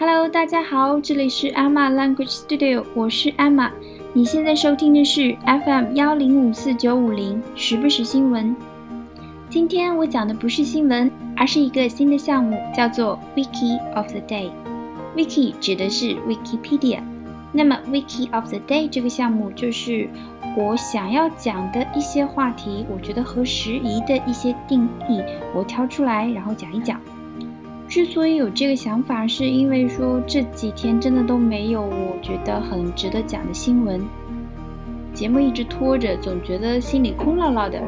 Hello，大家好，这里是 Emma Language Studio，我是 Emma。你现在收听的是 FM 幺零五四九五零，时不时新闻。今天我讲的不是新闻，而是一个新的项目，叫做 Wiki of the Day。Wiki 指的是 Wikipedia，那么 Wiki of the Day 这个项目就是我想要讲的一些话题，我觉得合时宜的一些定义，我挑出来然后讲一讲。之所以有这个想法，是因为说这几天真的都没有我觉得很值得讲的新闻，节目一直拖着，总觉得心里空落落的。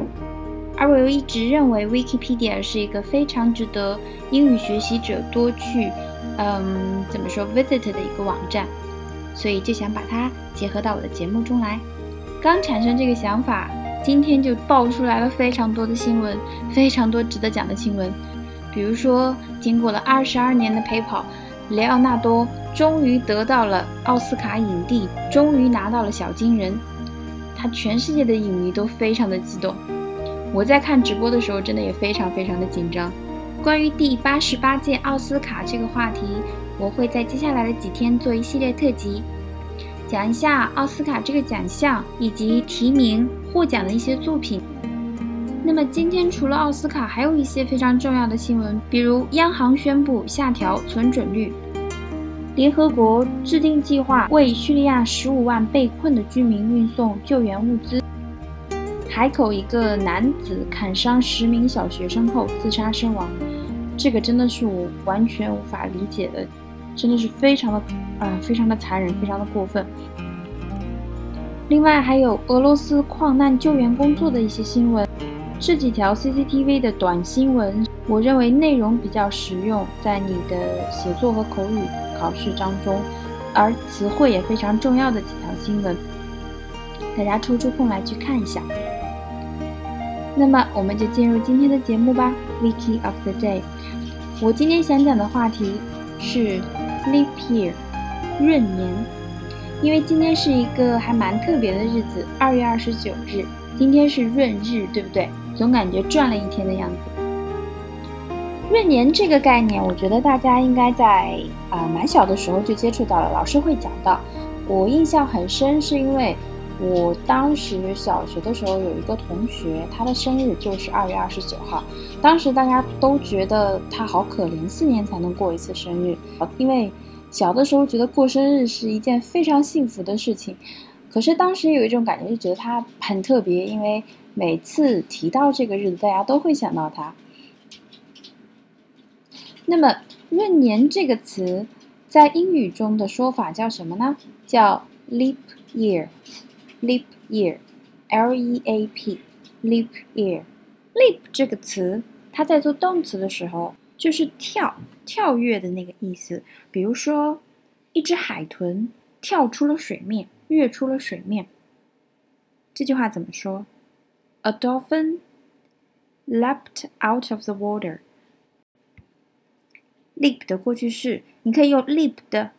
而我又一直认为 Wikipedia 是一个非常值得英语学习者多去，嗯，怎么说 visit 的一个网站，所以就想把它结合到我的节目中来。刚产生这个想法，今天就爆出来了非常多的新闻，非常多值得讲的新闻。比如说，经过了二十二年的陪跑，雷奥纳多终于得到了奥斯卡影帝，终于拿到了小金人，他全世界的影迷都非常的激动。我在看直播的时候，真的也非常非常的紧张。关于第八十八届奥斯卡这个话题，我会在接下来的几天做一系列特辑，讲一下奥斯卡这个奖项以及提名获奖的一些作品。那么今天除了奥斯卡，还有一些非常重要的新闻，比如央行宣布下调存准率，联合国制定计划为叙利亚十五万被困的居民运送救援物资，海口一个男子砍伤十名小学生后自杀身亡，这个真的是我完全无法理解的，真的是非常的啊，非常的残忍，非常的过分。另外还有俄罗斯矿难救援工作的一些新闻。这几条 CCTV 的短新闻，我认为内容比较实用，在你的写作和口语考试当中，而词汇也非常重要的几条新闻，大家抽出空来去看一下。那么我们就进入今天的节目吧，Wiki of the Day。我今天想讲的话题是 Leap Year，闰年，因为今天是一个还蛮特别的日子，二月二十九日，今天是闰日，对不对？总感觉转了一天的样子。闰年这个概念，我觉得大家应该在啊蛮小的时候就接触到了，老师会讲到。我印象很深，是因为我当时小学的时候有一个同学，他的生日就是二月二十九号。当时大家都觉得他好可怜，四年才能过一次生日。因为小的时候觉得过生日是一件非常幸福的事情，可是当时有一种感觉，就觉得他很特别，因为。每次提到这个日子，大家都会想到它。那么“闰年”这个词在英语中的说法叫什么呢？叫 “leap year”。leap year，L-E-A-P，leap year。leap 这个词，它在做动词的时候就是跳、跳跃的那个意思。比如说，一只海豚跳出了水面，跃出了水面。这句话怎么说？A dolphin leapt out of the water. Leap 的过去式，你可以用 leaped，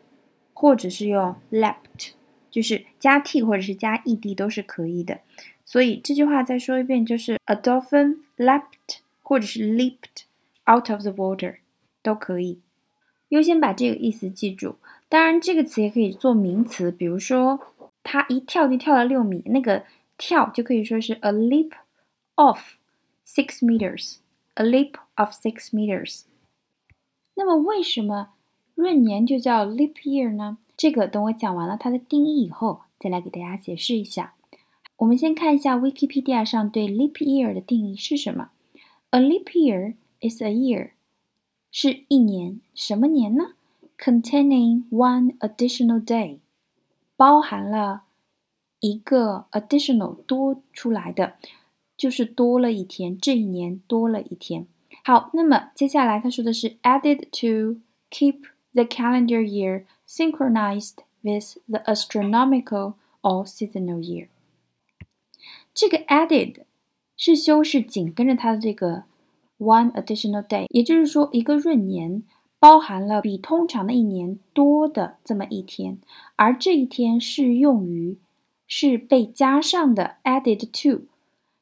或者是用 leapt，就是加 t 或者是加 ed 都是可以的。所以这句话再说一遍，就是 A dolphin leapt，或者是 leaped out of the water 都可以。优先把这个意思记住。当然，这个词也可以做名词，比如说他一跳就跳了六米，那个。跳就可以说是 a leap of six meters，a leap of six meters。那么为什么闰年就叫 leap year 呢？这个等我讲完了它的定义以后，再来给大家解释一下。我们先看一下 Wikipedia 上对 leap year 的定义是什么。A leap year is a year，是一年，什么年呢？Containing one additional day，包含了。 一个 additional 多出来的，就是多了一天，这一年多了一天。好，那么接下来他说的是 added to keep the calendar year synchronized with the astronomical or seasonal year。这个 added 是修饰紧跟着它的这个 one additional day，也就是说一个闰年包含了比通常的一年多的这么一天，而这一天适用于。是被加上的，added to，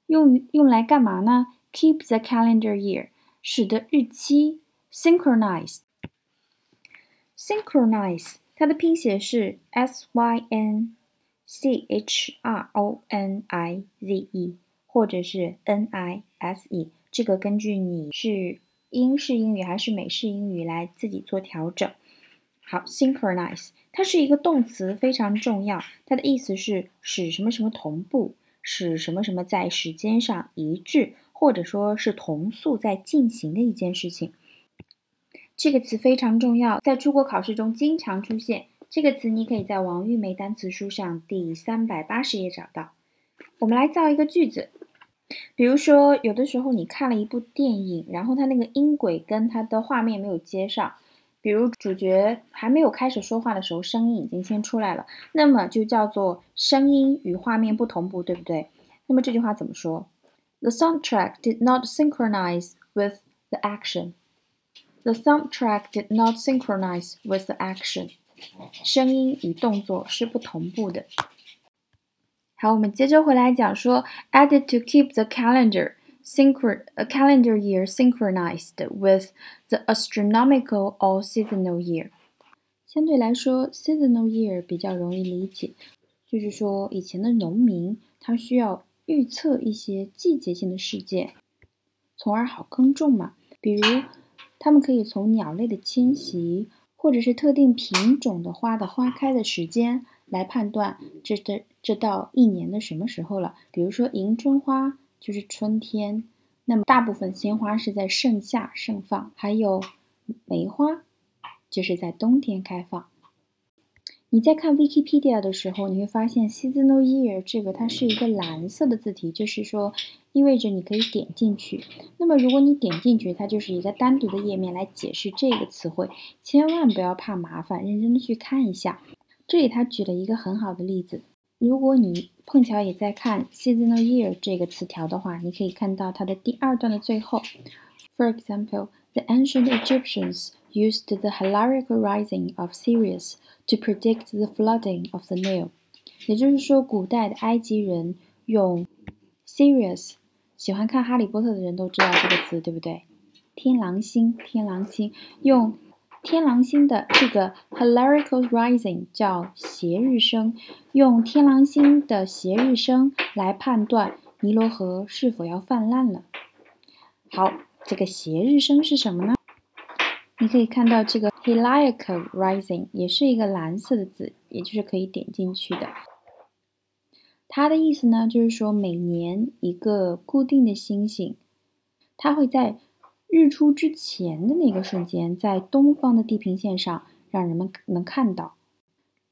用于用来干嘛呢？Keep the calendar year，使得日期 synchronize，synchronize，它的拼写是 s y n c h r o n i z e，或者是 n i s e，这个根据你是英式英语还是美式英语来自己做调整。好，synchronize 它是一个动词，非常重要。它的意思是使什么什么同步，使什么什么在时间上一致，或者说是同速在进行的一件事情。这个词非常重要，在出国考试中经常出现。这个词你可以在王玉梅单词书上第三百八十页找到。我们来造一个句子，比如说，有的时候你看了一部电影，然后它那个音轨跟它的画面没有接上。比如主角还没有开始说话的时候，声音已经先出来了，那么就叫做声音与画面不同步，对不对？那么这句话怎么说？The soundtrack did not synchronize with the action. The soundtrack did not synchronize with the action. 声音与动作是不同步的。好，我们接着回来讲说，added to keep the calendar synchron a calendar year synchronized with the astronomical or seasonal year。相对来说，seasonal year 比较容易理解，就是说以前的农民他需要预测一些季节性的事件，从而好耕种嘛。比如，他们可以从鸟类的迁徙，或者是特定品种的花的花开的时间来判断这的这到一年的什么时候了。比如说迎春花。就是春天，那么大部分鲜花是在盛夏盛放，还有梅花就是在冬天开放。你在看 Wikipedia 的时候，你会发现 seasonal year 这个它是一个蓝色的字体，就是说意味着你可以点进去。那么如果你点进去，它就是一个单独的页面来解释这个词汇，千万不要怕麻烦，认真的去看一下。这里他举了一个很好的例子。如果你碰巧也在看 seasonal year 这个词条的话，你可以看到它的第二段的最后。For example, the ancient Egyptians used the hierarchical rising of Sirius to predict the flooding of the Nile。也就是说，古代的埃及人用 Sirius，喜欢看哈利波特的人都知道这个词，对不对？天狼星，天狼星，用天狼星的这个 hierarchical rising 叫斜日升，用天狼星的斜日升来判断尼罗河是否要泛滥了。好，这个斜日升是什么呢？你可以看到这个 hierarchical rising 也是一个蓝色的字，也就是可以点进去的。它的意思呢，就是说每年一个固定的星星，它会在。日出之前的那个瞬间，在东方的地平线上，让人们能看到。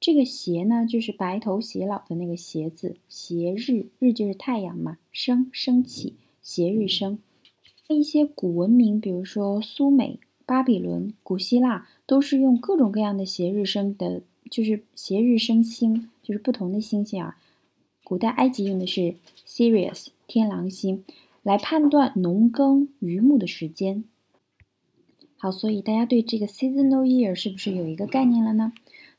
这个斜呢，就是白头偕老的那个斜字，斜日，日就是太阳嘛，升升起，斜日升。一些古文明，比如说苏美、巴比伦、古希腊，都是用各种各样的斜日升的，就是斜日升星，就是不同的星星啊。古代埃及用的是 Sirius 天狼星。来判断农耕渔牧的时间。好，所以大家对这个 seasonal year 是不是有一个概念了呢？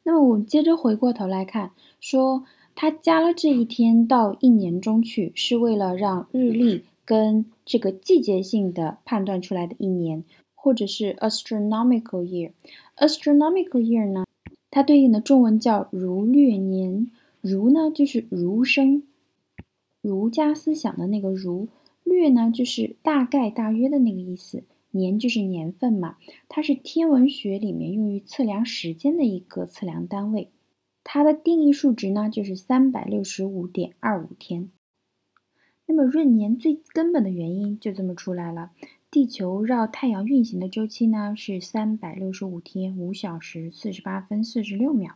那么我们接着回过头来看，说它加了这一天到一年中去，是为了让日历跟这个季节性的判断出来的一年，或者是 astronomical year。astronomical year 呢，它对应的中文叫儒略年。儒呢，就是儒生，儒家思想的那个儒。略呢，就是大概、大约的那个意思。年就是年份嘛，它是天文学里面用于测量时间的一个测量单位。它的定义数值呢，就是三百六十五点二五天。那么闰年最根本的原因就这么出来了：地球绕太阳运行的周期呢是三百六十五天五小时四十八分四十六秒，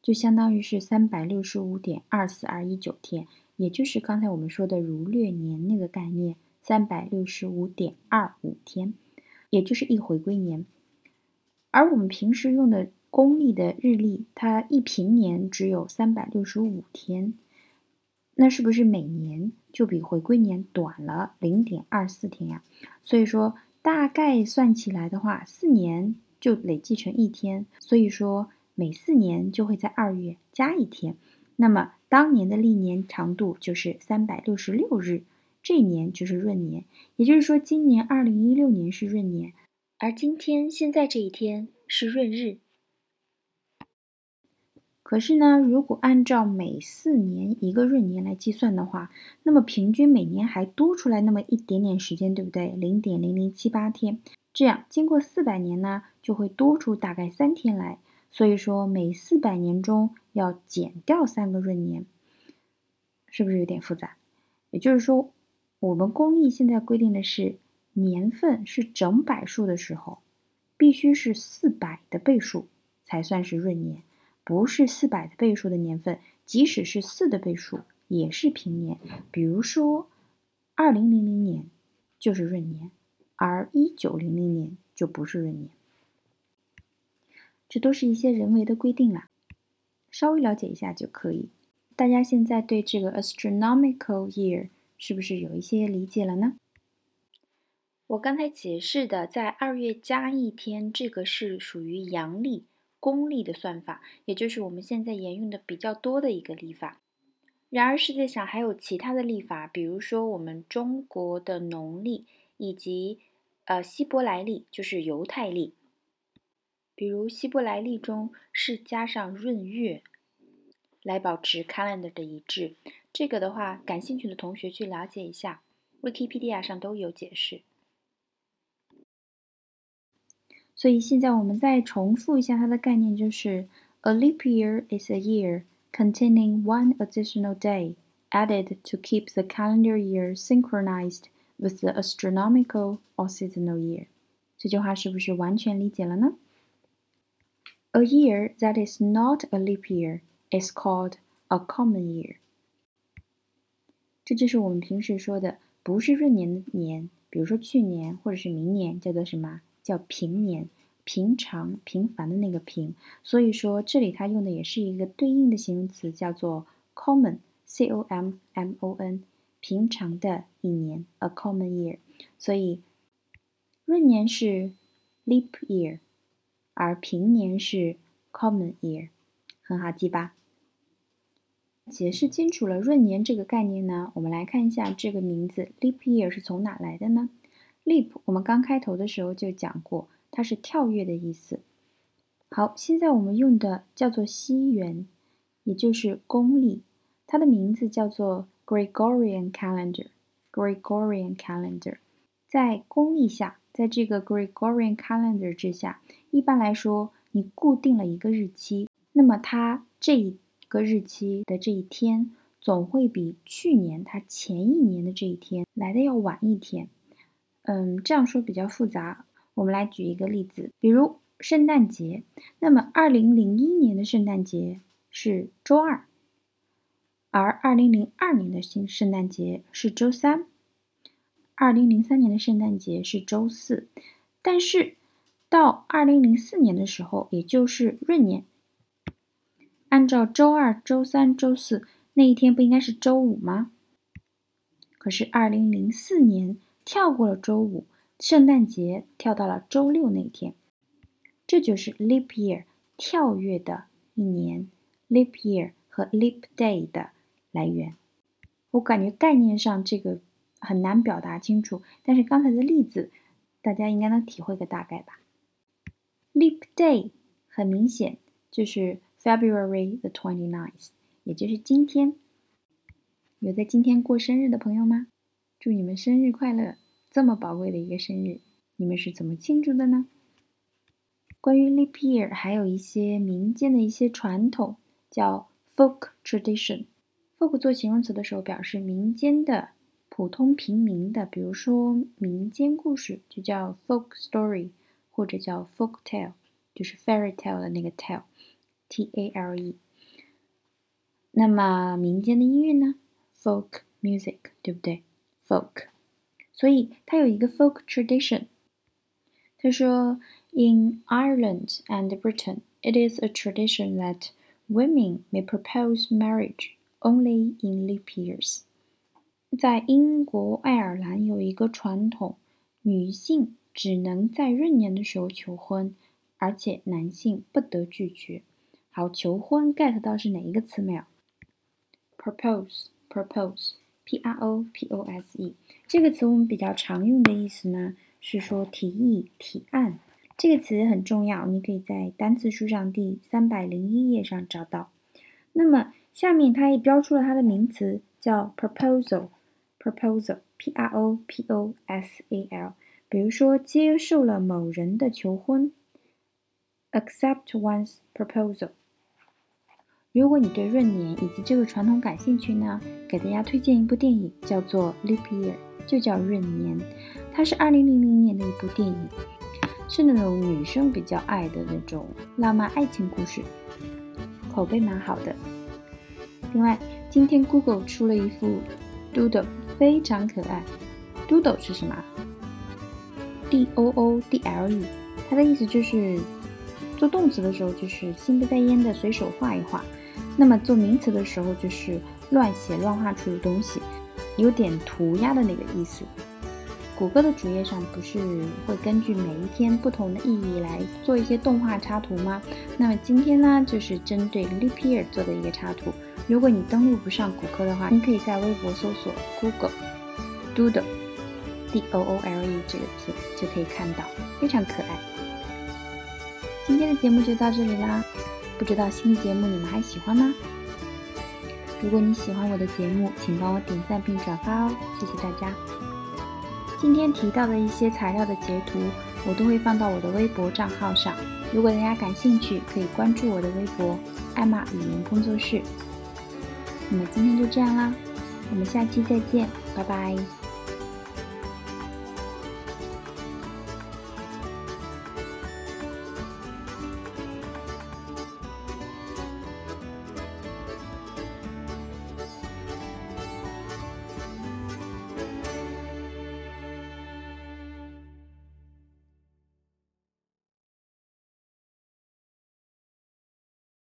就相当于是三百六十五点二四二一九天。也就是刚才我们说的儒略年那个概念，三百六十五点二五天，也就是一回归年。而我们平时用的公历的日历，它一平年只有三百六十五天，那是不是每年就比回归年短了零点二四天呀？所以说，大概算起来的话，四年就累计成一天，所以说每四年就会在二月加一天。那么当年的历年长度就是三百六十六日，这一年就是闰年。也就是说，今年二零一六年是闰年，而今天现在这一天是闰日。可是呢，如果按照每四年一个闰年来计算的话，那么平均每年还多出来那么一点点时间，对不对？零点零零七八天。这样经过四百年呢，就会多出大概三天来。所以说，每四百年中要减掉三个闰年，是不是有点复杂？也就是说，我们公历现在规定的是年份是整百数的时候，必须是四百的倍数才算是闰年。不是四百的倍数的年份，即使是四的倍数也是平年。比如说，二零零零年就是闰年，而一九零零年就不是闰年。这都是一些人为的规定啦，稍微了解一下就可以。大家现在对这个 astronomical year 是不是有一些理解了呢？我刚才解释的，在二月加一天，这个是属于阳历。公历的算法，也就是我们现在沿用的比较多的一个历法。然而，世界上还有其他的历法，比如说我们中国的农历，以及呃希伯来历，就是犹太历。比如希伯来历中是加上闰月来保持 calendar 的一致。这个的话，感兴趣的同学去了解一下，Wikipedia 上都有解释。所以现在我们再重复一下它的概念，就是 a leap year is a year containing one additional day added to keep the calendar year synchronized with the astronomical or seasonal year。这句话是不是完全理解了呢？A year that is not a leap year is called a common year。这就是我们平时说的不是闰年的年，比如说去年或者是明年，叫做什么？叫平年，平常、平凡的那个平，所以说这里它用的也是一个对应的形容词，叫做 common，c o m m o n，平常的一年，a common year。所以闰年是 leap year，而平年是 common year，很好记吧？解释清楚了闰年这个概念呢，我们来看一下这个名字 leap year 是从哪来的呢？Leap，我们刚开头的时候就讲过，它是跳跃的意思。好，现在我们用的叫做西元，也就是公历，它的名字叫做 Gregorian Calendar。Gregorian Calendar，在公历下，在这个 Gregorian Calendar 之下，一般来说，你固定了一个日期，那么它这一个日期的这一天，总会比去年它前一年的这一天来的要晚一天。嗯，这样说比较复杂。我们来举一个例子，比如圣诞节。那么，二零零一年的圣诞节是周二，而二零零二年的新圣诞节是周三，二零零三年的圣诞节是周四。但是到二零零四年的时候，也就是闰年，按照周二、周三、周四那一天不应该是周五吗？可是二零零四年。跳过了周五，圣诞节跳到了周六那天，这就是 leap year 跳跃的一年，leap year 和 leap day 的来源。我感觉概念上这个很难表达清楚，但是刚才的例子大家应该能体会个大概吧。Leap day 很明显就是 February the twenty ninth，也就是今天。有在今天过生日的朋友吗？祝你们生日快乐！这么宝贵的一个生日，你们是怎么庆祝的呢？关于 leap year，还有一些民间的一些传统，叫 folk tradition。folk 做形容词的时候，表示民间的、普通平民的，比如说民间故事就叫 folk story，或者叫 folk tale，就是 fairy tale 的那个 tale，t a l e。那么民间的音乐呢？folk music，对不对？folk，所以它有一个 folk tradition。他说，In Ireland and Britain, it is a tradition that women may propose marriage only in leap years。在英国、爱尔兰有一个传统，女性 只能在闰年的时候求婚，而且男性不得拒绝。好，求婚 get 到是哪一个词没有？propose，propose。P R O P O S E 这个词我们比较常用的意思呢，是说提议、提案。这个词很重要，你可以在单词书上第三百零一页上找到。那么下面它也标出了它的名词，叫 proposal，proposal，p r o p o s a l。比如说，接受了某人的求婚，accept one's proposal。如果你对闰年以及这个传统感兴趣呢，给大家推荐一部电影，叫做《Leap Year》，就叫闰年。它是二零零零年的一部电影，是那种女生比较爱的那种浪漫爱情故事，口碑蛮好的。另外，今天 Google 出了一副 Doodle，非常可爱。Doodle 是什么？D O O D L E，它的意思就是做动词的时候就是心不在焉的随手画一画。那么做名词的时候，就是乱写乱画出的东西，有点涂鸦的那个意思。谷歌的主页上不是会根据每一天不同的意义来做一些动画插图吗？那么今天呢，就是针对 Leap Year 做的一个插图。如果你登录不上谷歌的话，你可以在微博搜索 Google Doodle D O O L E 这个词，就可以看到，非常可爱。今天的节目就到这里啦。不知道新节目你们还喜欢吗？如果你喜欢我的节目，请帮我点赞并转发哦，谢谢大家。今天提到的一些材料的截图，我都会放到我的微博账号上。如果大家感兴趣，可以关注我的微博“艾玛语言工作室”。那么今天就这样啦，我们下期再见，拜拜。